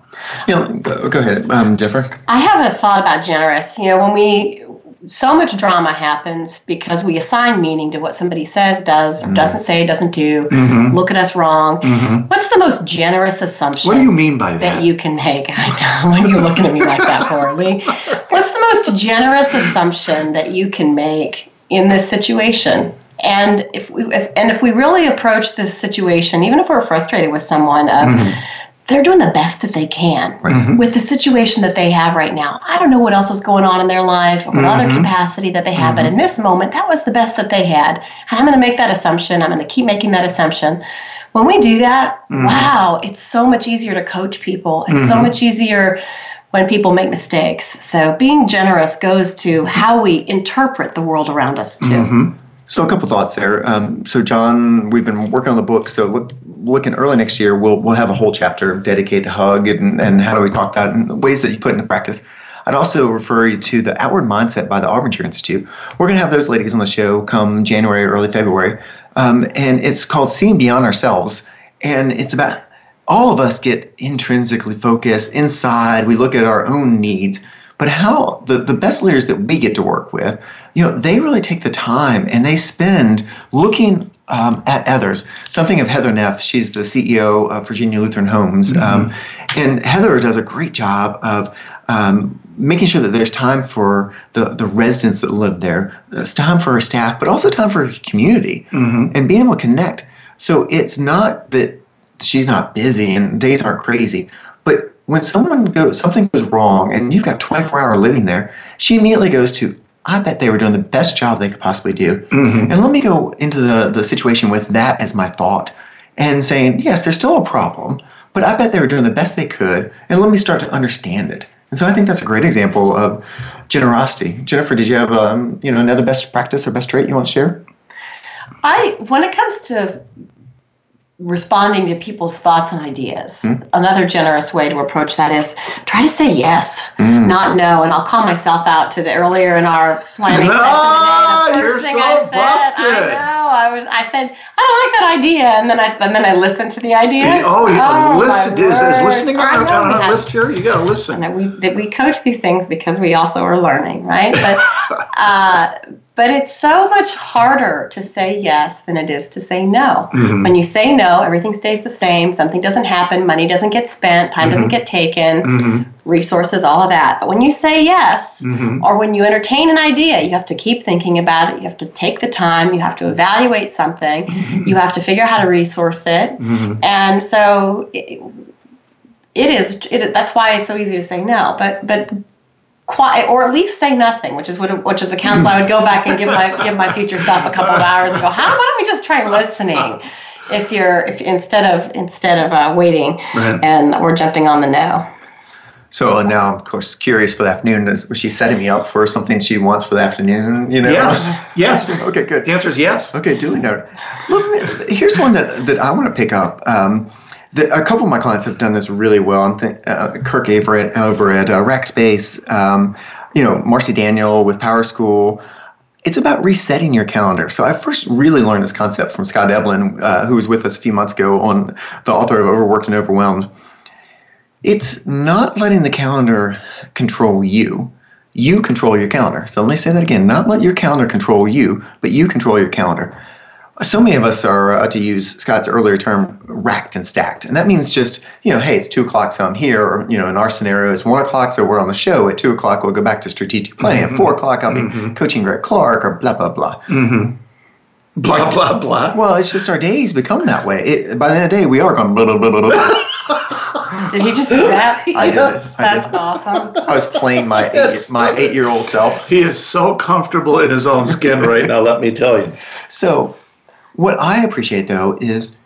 Yeah, go, go ahead, um, Jennifer. I have a thought about generous. You know, when we so much drama happens because we assign meaning to what somebody says, does, mm-hmm. doesn't say, doesn't do. Mm-hmm. Look at us wrong. Mm-hmm. What's the most generous assumption? What do you mean by that? That you can make. I know. When you're looking at me like that, poorly. What's the most generous assumption that you can make in this situation. And if we if, and if we really approach this situation, even if we're frustrated with someone, of mm-hmm. they're doing the best that they can mm-hmm. with the situation that they have right now. I don't know what else is going on in their life or what mm-hmm. other capacity that they have, but in mm-hmm. this moment, that was the best that they had. And I'm going to make that assumption. I'm going to keep making that assumption. When we do that, mm-hmm. wow, it's so much easier to coach people. It's so mm-hmm. much easier when people make mistakes. So being generous goes to how we interpret the world around us too. Mm-hmm. So a couple thoughts there. Um, so John, we've been working on the book. So look, looking early next year, we'll we'll have a whole chapter dedicated to hug and, and how do we talk about it and ways that you put into practice. I'd also refer you to the Outward Mindset by the Arbinger Institute. We're going to have those ladies on the show come January, early February, um, and it's called Seeing Beyond Ourselves, and it's about all of us get intrinsically focused inside. We look at our own needs. But how the, the best leaders that we get to work with, you know, they really take the time and they spend looking um, at others. Something of Heather Neff. She's the CEO of Virginia Lutheran Homes. Mm-hmm. Um, and Heather does a great job of um, making sure that there's time for the, the residents that live there. There's time for our staff, but also time for community mm-hmm. and being able to connect. So it's not that she's not busy and days aren't crazy. But when someone goes, something goes wrong and you've got 24 hour living there, she immediately goes to, I bet they were doing the best job they could possibly do. Mm-hmm. And let me go into the, the situation with that as my thought and saying, yes, there's still a problem, but I bet they were doing the best they could. And let me start to understand it. And so I think that's a great example of generosity. Jennifer, did you have um, you know another best practice or best trait you want to share? I when it comes to responding to people's thoughts and ideas. Mm. Another generous way to approach that is try to say yes, mm. not no. And I'll call myself out to the earlier in our planning no, session today. The first you're thing so I said, busted. I know, I was. I said I don't like that idea, and then I and then I listened to the idea. Oh, you oh listen. Is, is listening on, on a list here? You got to listen. and we that we coach these things because we also are learning, right? But uh, but it's so much harder to say yes than it is to say no. Mhm. When you say no, everything stays the same. Something doesn't happen. Money doesn't get spent. Time doesn't Mhm. get taken. Mhm. Resources, all of that. But when you say yes, Mhm. or when you entertain an idea, you have to keep thinking about it. You have to take the time. You have to evaluate something. You have to figure out how to resource it. Mhm. And so it, it is. It, that's why it's so easy to say no. But but quiet, or at least say nothing, which is what which is the counsel I would go back and give my give my future self a couple of hours and go. How why don't we just try listening? If you're if instead of instead of uh, waiting Right. and we're jumping on the no. So uh, now, I'm, of course, curious for the afternoon. Is was she setting me up for something she wants for the afternoon? You know. Yes. Yes. okay. Good. The answer is yes. Okay. Duly noted. Look, here's one that that I want to pick up. Um, the, a couple of my clients have done this really well. I'm uh, Kirk Averett over at uh, Rackspace. Um, you know, Marcy Daniel with PowerSchool. It's about resetting your calendar. So I first really learned this concept from Scott Eblin, uh, who was with us a few months ago on the author of Overworked and Overwhelmed. It's not letting the calendar control you. You control your calendar. So let me say that again. Not let your calendar control you, but you control your calendar. So many of us are, uh, to use Scott's earlier term, racked and stacked. And that means just, you know, hey, it's two o'clock, so I'm here. Or, you know, in our scenario, it's one o'clock, so we're on the show. At two o'clock, we'll go back to strategic planning. At four o'clock, I'll be coaching Greg Clark or blah, blah, blah. Mm-hmm. Blah, blah, blah. Well, it's just our days become that way. It, by the end of the day, we are going blah, blah, blah, blah, blah. Did he just do that? I did this. I That's did. awesome. I was playing my eight, Yes. my eight year old self. He is so comfortable in his own skin right now, let me tell you. So, what I appreciate though is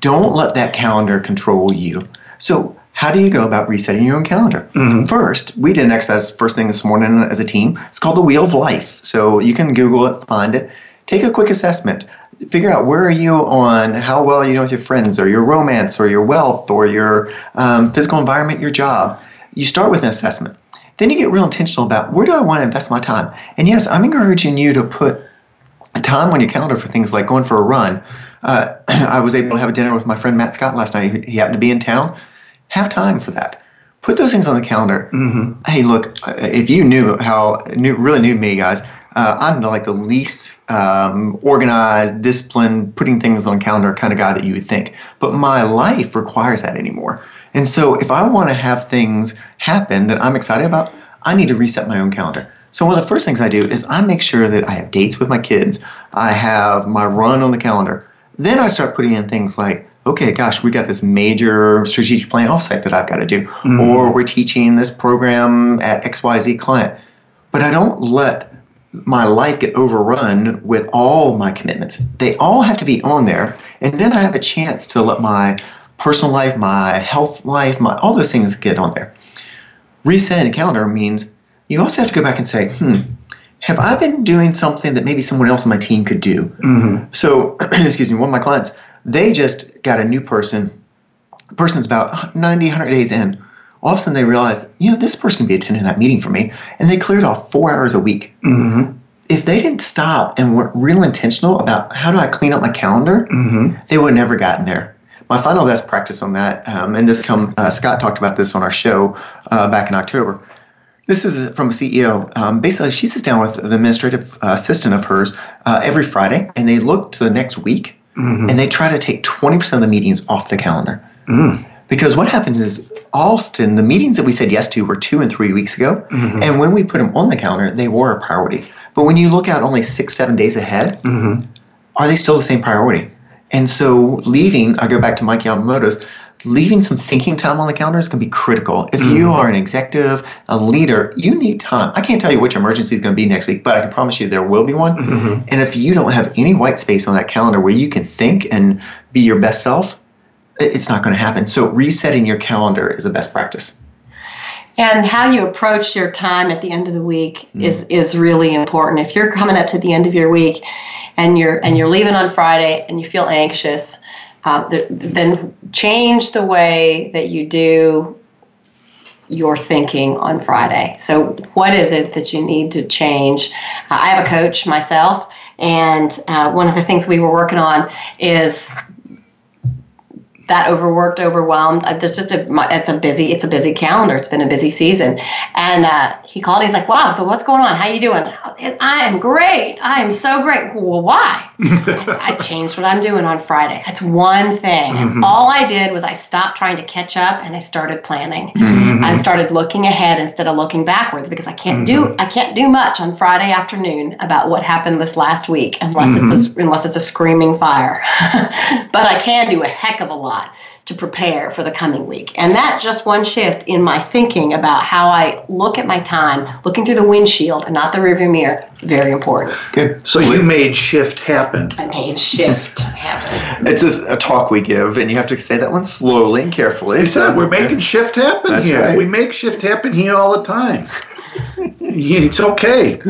don't let that calendar control you. So, how do you go about resetting your own calendar? First, we did an exercise first thing this morning as a team. It's called the Wheel of Life. So, you can Google it, find it, take a quick assessment. Figure out where are you on how well you know with your friends, or your romance, or your wealth, or your um, physical environment, your job. You start with an assessment. Then you get real intentional about where do I want to invest my time. And yes, I'm encouraging you to put time on your calendar for things like going for a run. Uh, I was able to have a dinner with my friend Matt Scott last night. He happened to be in town. Have time for that. Put those things on the calendar. Hey, look, uh, if you knew how knew really knew me, guys, uh, I'm the, like the least um, organized, disciplined, putting things on calendar kind of guy that you would think. But my life requires that anymore. And so if I want to have things happen that I'm excited about, I need to reset my own calendar. So one of the first things I do is I make sure that I have dates with my kids. I have my run on the calendar. Then I start putting in things like, okay, gosh, we got this major strategic plan offsite that I've got to do, mm-hmm. or we're teaching this program at XYZ client. But I don't let my life get overrun with all my commitments. They all have to be on there, and then I have a chance to let my personal life, my health life, my all those things get on there. Resetting the calendar means you also have to go back and say, hmm, have I been doing something that maybe someone else on my team could do? Mm-hmm. So, excuse me, one of my clients, they just got a new person. The person's about 90, 100 days in. All of a sudden, they realized, you know, this person can be attending that meeting for me. And they cleared off four hours a week. Mm-hmm. If they didn't stop and were real intentional about how do I clean up my calendar, Mm-hmm. they would have never gotten there. My final best practice on that, um, and this come uh, Scott talked about this on our show uh, back in October. This is from a CEO. Um, basically, she sits down with the administrative uh, assistant of hers uh, every Friday, and they look to the next week, Mhm. and they try to take 20% of the meetings off the calendar. Mm. Because what happens is often the meetings that we said yes to were two and three weeks ago, Mhm. and when we put them on the calendar, they were a priority. But when you look out only six, seven days ahead, Mhm. are they still the same priority? And so leaving, I go back to Mike Yamamoto's, leaving some thinking time on the calendar is going to be critical. If you Mhm. are an executive, a leader, you need time. I can't tell you which emergency is going to be next week, but I can promise you there will be one. Mhm. And if you don't have any white space on that calendar where you can think and be your best self, it's not going to happen. So resetting your calendar is a best practice. And how you approach your time at the end of the week is is really important. If you're coming up to the end of your week, and you're and you're leaving on Friday, and you feel anxious, uh, th- then change the way that you do your thinking on Friday. So, what is it that you need to change? Uh, I have a coach myself, and uh, one of the things we were working on is that overworked, overwhelmed. Uh, there's just a it's a busy it's a busy calendar. It's been a busy season, and uh, he called. He's like, "Wow, so what's going on? How you doing?" I am great. I am so great. Well, why? I, said, I changed what I'm doing on Friday. That's one thing. Mm-hmm. all I did was I stopped trying to catch up and I started planning. Mm-hmm. I started looking ahead instead of looking backwards because I can't mm-hmm. do I can't do much on Friday afternoon about what happened this last week unless it's a, mm-hmm. unless it's a screaming fire. but I can do a heck of a lot to prepare for the coming week. And that's just one shift in my thinking about how I look at my time, looking through the windshield and not the rearview mirror. Very important. Good. So you made shift happen. I made shift happen. It's a, a, talk we give, and you have to say that one slowly and carefully. So we're making shift happen that's here. Right. We make shift happen here all the time. it's okay.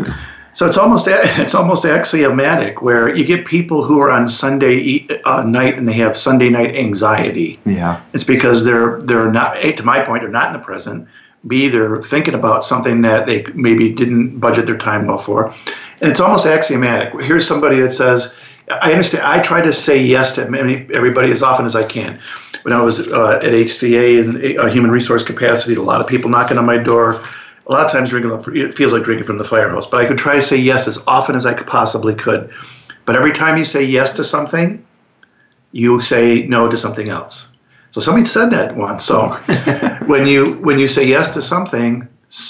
So it's almost it's almost axiomatic where you get people who are on Sunday uh, night and they have Sunday night anxiety. Yeah, it's because they're they're not. A, to my point, they're not in the present. B, they're thinking about something that they maybe didn't budget their time well for, and it's almost axiomatic. Here's somebody that says, "I understand. I try to say yes to everybody as often as I can." When I was uh, at HCA as a human resource capacity, a lot of people knocking on my door a lot of times drinking it feels like drinking from the fire hose but i could try to say yes as often as i could possibly could. But every time you say yes to something you say no to something else. So somebody said that once. So when you when you say yes to something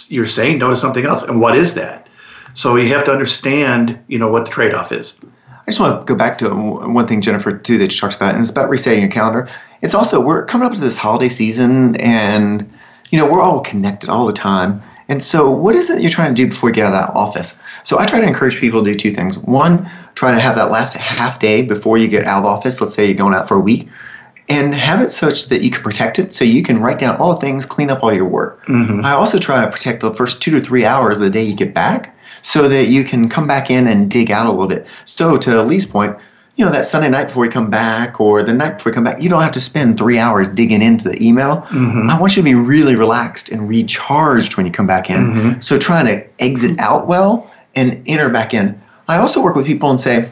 you're saying no to something else. And what is that? So you have to understand you know what the trade-off is. I just want to go back to one thing, Jennifer, too, that you talked about, and it's about resetting your calendar. It's also, we're coming up to this holiday season, and, you know, we're all connected all the time. And so, what is it you're trying to do before you get out of that office? So, I try to encourage people to do two things. One, try to have that last half day before you get out of office. Let's say you're going out for a week, and have it such that you can protect it so you can write down all the things, clean up all your work. Mm-hmm. I also try to protect the first two to three hours of the day you get back so that you can come back in and dig out a little bit. So, to Lee's point, you know, that Sunday night before we come back or the night before we come back, you don't have to spend three hours digging into the email. Mm-hmm. I want you to be really relaxed and recharged when you come back in. Mm-hmm. So trying to exit out well and enter back in. I also work with people and say,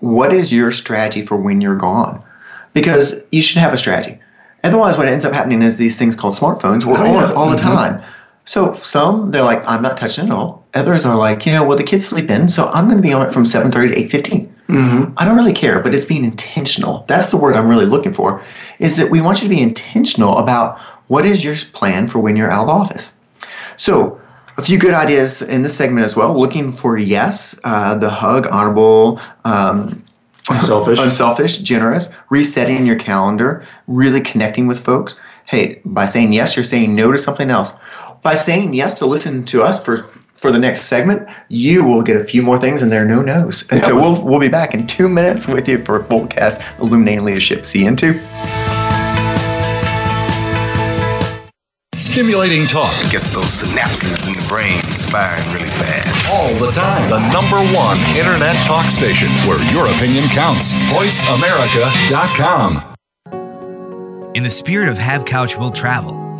what is your strategy for when you're gone? Because you should have a strategy. Otherwise, what ends up happening is these things called smartphones, we're oh, on all the mm-hmm. time. So some they're like, I'm not touching it all. Others are like, you know, well the kids sleep in, so I'm going to be on it from 7:30 to 8:15. Mm-hmm. I don't really care, but it's being intentional. That's the word I'm really looking for. Is that we want you to be intentional about what is your plan for when you're out of office. So a few good ideas in this segment as well. Looking for yes, uh, the hug, honorable. Um, unselfish, unselfish, generous, resetting your calendar, really connecting with folks. Hey, by saying yes, you're saying no to something else by saying yes to listen to us for for the next segment, you will get a few more things and there are no no's. And yeah, so we'll we'll be back in two minutes with you for Voltcast Illuminating Leadership. See you in two. Stimulating talk gets those synapses in the brain firing really fast. All the time. The number one internet talk station where your opinion counts. VoiceAmerica.com. In the spirit of Have Couch Will Travel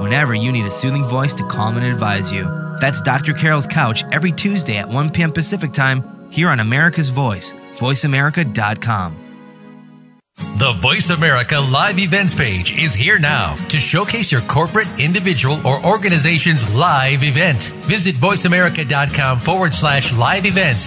whenever you need a soothing voice to calm and advise you. That's Dr. Carole's Couch every Tuesday at 1 p.m. Pacific Time here on America's Voice, voiceamerica.com. The Voice America live events page is here now to showcase your corporate, individual, or organization's live event. Visit voiceamerica.com forward slash live events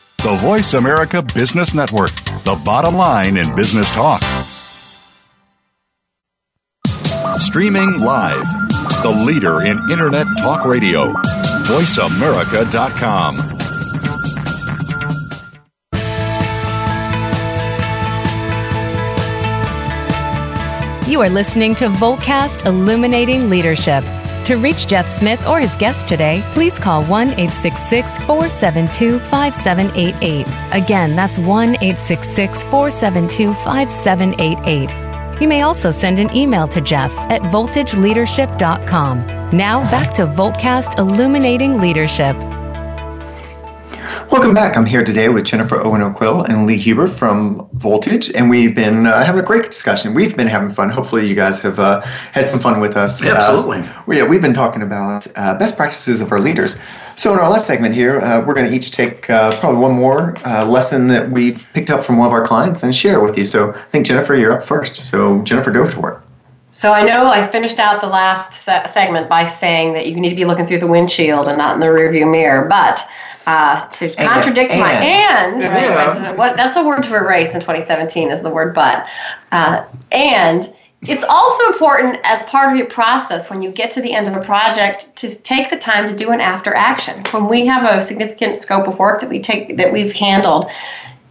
The Voice America Business Network, the bottom line in business talk. Streaming live, the leader in Internet talk radio, voiceamerica.com. You are listening to Voltcast Illuminating Leadership. To reach Jeff Smith or his guest today, please call 1 866 472 5788. Again, that's 1 866 472 5788. You may also send an email to Jeff at voltageleadership.com. Now back to Voltcast Illuminating Leadership. Welcome back. I'm here today with Jennifer Owen O'Quill and Lee Hubert from Voltage, and we've been uh, having a great discussion. We've been having fun. Hopefully, you guys have uh, had some fun with us. Yeah, Absolutely. Uh, we, yeah, we've been talking about uh, best practices of our leaders. So, in our last segment here, uh, we're going to each take uh, probably one more lesson that we've picked up from one of our clients and share it with you. So, I think Jennifer, you're up first. So, Jennifer, go for it. So I know I finished out the last se- segment by saying that you need to be looking through the windshield and not in the rearview mirror. But uh, to contradict my and, right, yeah. what that's a word to erase in 2017 is the word but. Uh, and it's also important as part of your process when you get to the end of a project to take the time to do an after action. When we have a significant scope of work that we take that we've handled,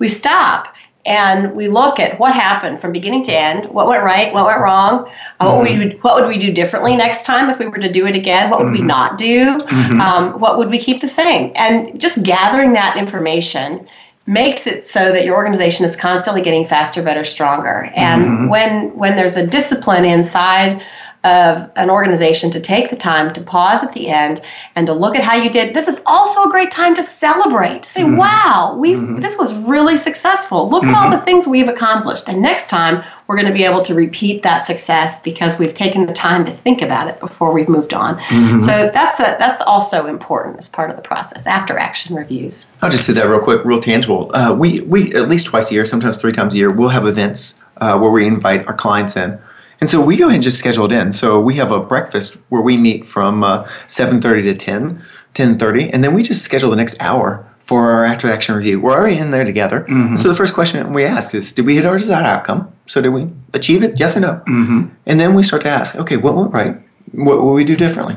we stop and we look at what happened from beginning to end, what went right, what went wrong, mm-hmm. what, would we, what would we do differently next time if we were to do it again, what would mm-hmm. we not do, mm-hmm. um, what would we keep the same, and just gathering that information makes it so that your organization is constantly getting faster, better, stronger. And mm-hmm. when when there's a discipline inside of an organization to take the time to pause at the end and to look at how you did. This is also a great time to celebrate. To say, mm-hmm. "Wow, we mm-hmm. this was really successful. Look mm-hmm. at all the things we've accomplished." And next time, we're going to be able to repeat that success because we've taken the time to think about it before we've moved on. Mm-hmm. So that's a that's also important as part of the process after action reviews. I'll just say that real quick, real tangible. Uh, we we at least twice a year, sometimes three times a year, we'll have events uh, where we invite our clients in and so we go ahead and just schedule it in. So we have a breakfast where we meet from uh, 7.30 to 10, 10.30, and then we just schedule the next hour for our after action review. We're already in there together. Mm-hmm. So the first question we ask is, did we hit our desired outcome? So did we achieve it? Yes or no? Mm-hmm. And then we start to ask, okay, what went right? What will we do differently?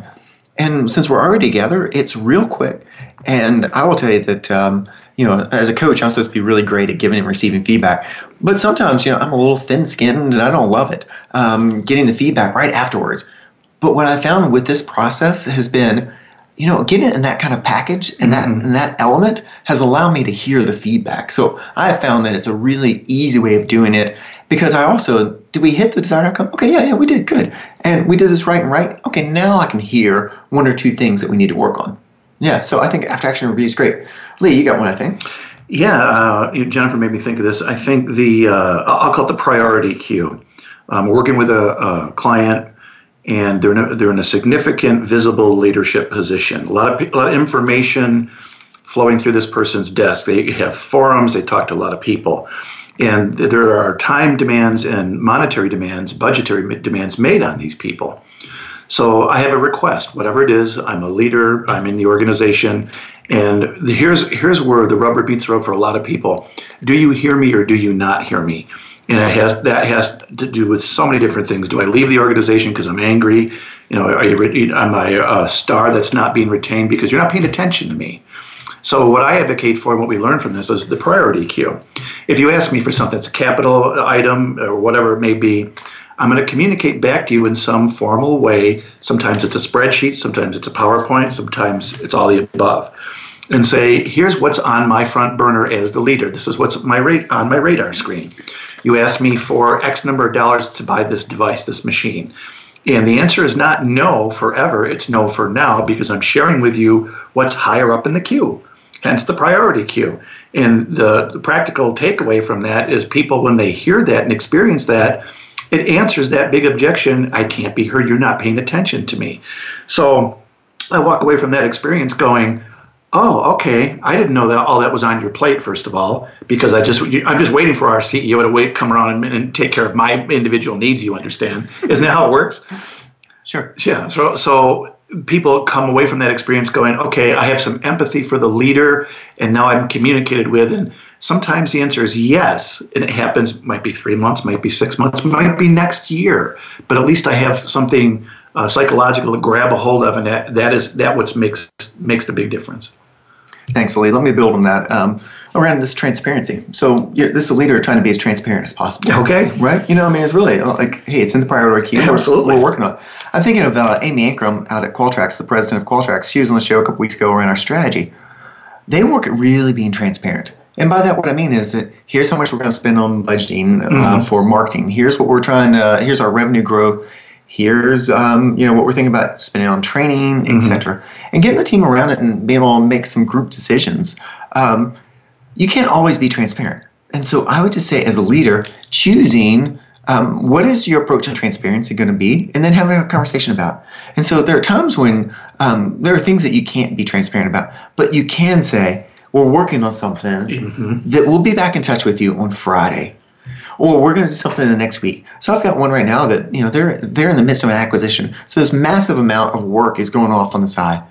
And since we're already together, it's real quick. And I will tell you that um, you know, as a coach, I'm supposed to be really great at giving and receiving feedback. But sometimes, you know, I'm a little thin skinned and I don't love it, um, getting the feedback right afterwards. But what I found with this process has been, you know, getting it in that kind of package and that mm-hmm. and that element has allowed me to hear the feedback. So I have found that it's a really easy way of doing it because I also did we hit the desired outcome? Okay, yeah, yeah, we did good, and we did this right and right. Okay, now I can hear one or two things that we need to work on. Yeah, so I think after action review is great. Lee, you got one, I think. Yeah, uh, Jennifer made me think of this. I think the uh, I'll call it the priority queue. I'm working with a, a client, and they're in a, they're in a significant visible leadership position. A lot of a lot of information flowing through this person's desk. They have forums. They talk to a lot of people, and there are time demands and monetary demands, budgetary demands made on these people. So I have a request, whatever it is. I'm a leader. I'm in the organization, and the, here's here's where the rubber meets the road for a lot of people. Do you hear me or do you not hear me? And it has that has to do with so many different things. Do I leave the organization because I'm angry? You know, are you, am I a star that's not being retained because you're not paying attention to me? So what I advocate for and what we learn from this is the priority queue. If you ask me for something, it's a capital item or whatever it may be, I'm going to communicate back to you in some formal way. Sometimes it's a spreadsheet, sometimes it's a PowerPoint, sometimes it's all the above. And say, here's what's on my front burner as the leader. This is what's my rate on my radar screen. You asked me for X number of dollars to buy this device, this machine. And the answer is not no forever, it's no for now because I'm sharing with you what's higher up in the queue, hence the priority queue. And the, the practical takeaway from that is people, when they hear that and experience that, it answers that big objection I can't be heard, you're not paying attention to me. So I walk away from that experience going, oh, okay, I didn't know that all that was on your plate. First of all, because I just I'm just waiting for our CEO to wait, come around and, and take care of my individual needs. You understand? Isn't that how it works? Sure. Yeah. So so people come away from that experience going, okay, I have some empathy for the leader, and now I'm communicated with, and sometimes the answer is yes, and it happens. Might be three months, might be six months, might be next year, but at least I have something. Uh, psychological to grab a hold of, and that, that is that what makes makes the big difference. Thanks, Ali. Let me build on that. Um, around this transparency. So this is a leader trying to be as transparent as possible. Okay. Right? You know, I mean, it's really like, hey, it's in the priority queue. Absolutely. We're, we're working on it. I'm thinking of uh, Amy Ankrum out at Qualtrics, the president of Qualtrics. She was on the show a couple weeks ago around our strategy. They work at really being transparent. And by that, what I mean is that here's how much we're going to spend on budgeting uh, mm-hmm. for marketing. Here's what we're trying to, here's our revenue growth here's um, you know what we're thinking about spending on training, mm-hmm. etc. And getting the team around it and being able to make some group decisions. Um, you can't always be transparent, and so I would just say, as a leader, choosing. Um, what is your approach to transparency going to be? And then having a conversation about. And so there are times when um, there are things that you can't be transparent about, but you can say, we're working on something mm-hmm. that we'll be back in touch with you on Friday or we're going to do something in the next week. So I've got one right now that you know they're they're in the midst of an acquisition. So this massive amount of work is going off on the side.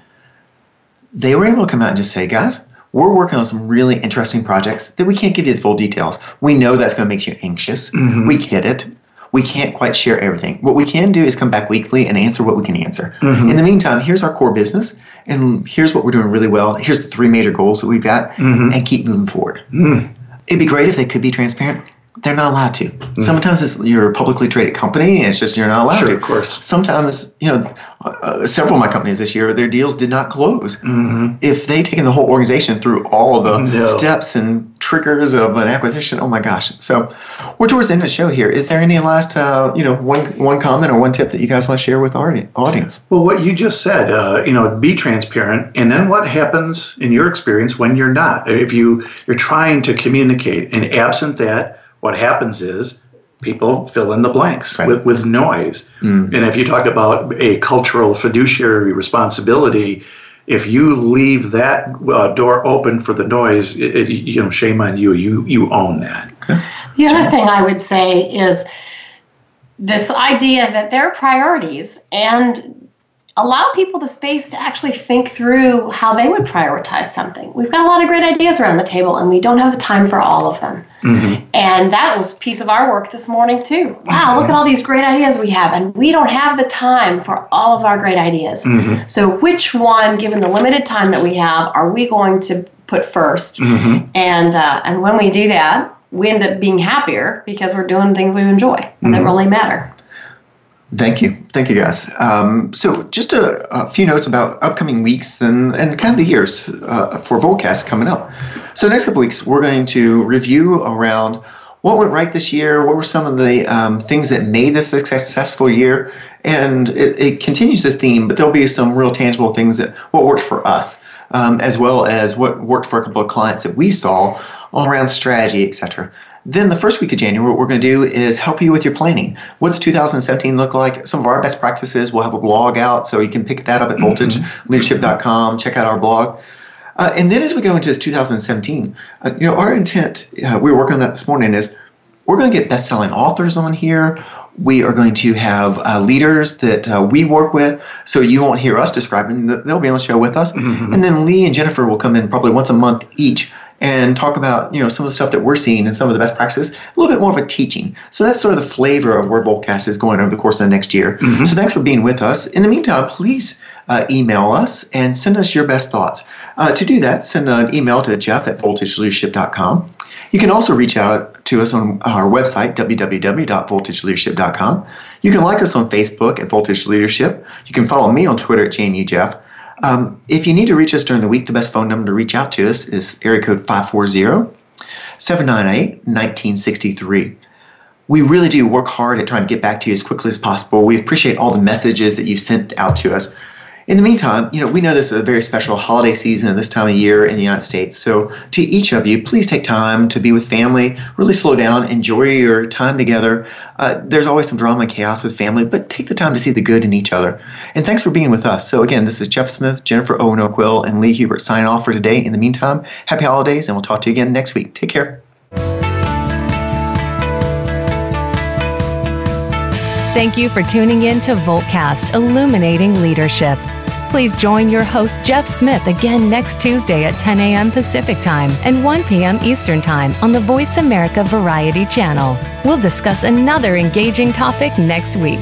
They were able to come out and just say, guys, we're working on some really interesting projects that we can't give you the full details. We know that's going to make you anxious. Mm-hmm. We get it. We can't quite share everything. What we can do is come back weekly and answer what we can answer. Mm-hmm. In the meantime, here's our core business, and here's what we're doing really well. Here's the three major goals that we've got, mm-hmm. and keep moving forward. Mm. It'd be great if they could be transparent they're not allowed to. Mm. Sometimes it's, you're a publicly traded company, and it's just you're not allowed sure, to. Of course. Sometimes, you know, uh, several of my companies this year, their deals did not close. Mm-hmm. If they taken the whole organization through all the no. steps and triggers of an acquisition, oh my gosh! So we're towards the end of the show here. Is there any last, uh, you know, one one comment or one tip that you guys want to share with our audience? Well, what you just said, uh, you know, be transparent, and then what happens in your experience when you're not? If you you're trying to communicate, and absent that what happens is people fill in the blanks right. with, with noise. Mm. And if you talk about a cultural fiduciary responsibility, if you leave that uh, door open for the noise, it, it, you know, shame on you. You you own that. The other thing I would say is this idea that their priorities and allow people the space to actually think through how they would prioritize something. We've got a lot of great ideas around the table, and we don't have the time for all of them. Mm-hmm. And that was piece of our work this morning too. Wow, mm-hmm. look at all these great ideas we have, and we don't have the time for all of our great ideas. Mm-hmm. So, which one, given the limited time that we have, are we going to put 1st mm-hmm. And uh, and when we do that, we end up being happier because we're doing things we enjoy and that mm-hmm. really matter. Thank you. Thank you, guys. Um, so, just a, a, few notes about upcoming weeks and, and kind of the years uh, for Voltcast coming up. So, next couple weeks, we're going to review around what went right this year, what were some of the um, things that made this a successful year, and it, it, continues the theme, but there'll be some real tangible things that what worked for us, um, as well as what worked for a couple of clients that we saw all around strategy, etc. Then the first week of January, what we're going to do is help you with your planning. What's 2017 look like? Some of our best practices. We'll have a blog out, so you can pick that up at mm-hmm. voltageleadership.com. Check out our blog. Uh, and then as we go into 2017, uh, you know, our intent, uh, we were working on that this morning, is we're going to get best-selling authors on here. We are going to have uh, leaders that uh, we work with, so you won't hear us describing. They'll be on the show with us, mm-hmm. and then Lee and Jennifer will come in probably once a month each and talk about you know some of the stuff that we're seeing and some of the best practices. A little bit more of a teaching. So that's sort of the flavor of where Voltcast is going over the course of the next year. Mm-hmm. So thanks for being with us. In the meantime, please uh, email us and send us your best thoughts. Uh, to do that, send an email to Jeff at voltageleadership.com. You can also reach out to us on our website, www.voltageleadership.com. You can like us on Facebook at Voltage Leadership. You can follow me on Twitter at JNU Jeff. Um, if you need to reach us during the week, the best phone number to reach out to us is area code 540 798 1963 we really do work hard at trying to get back to you as quickly as possible. We appreciate all the messages that you've sent out to us. In the meantime, you know, we know this is a very special holiday season at this time of year in the United States. So, to each of you, please take time to be with family, really slow down, enjoy your time together. Uh, there's always some drama and chaos with family, but take the time to see the good in each other. And thanks for being with us. So, again, this is Jeff Smith, Jennifer Owen O'Quill, and Lee Hubert signing off for today. In the meantime, happy holidays, and we'll talk to you again next week. Take care. Thank you for tuning in to Voltcast Illuminating Leadership. Please join your host, Jeff Smith, again next Tuesday at 10 a.m. Pacific Time and 1 p.m. Eastern Time on the Voice America Variety Channel. We'll discuss another engaging topic next week.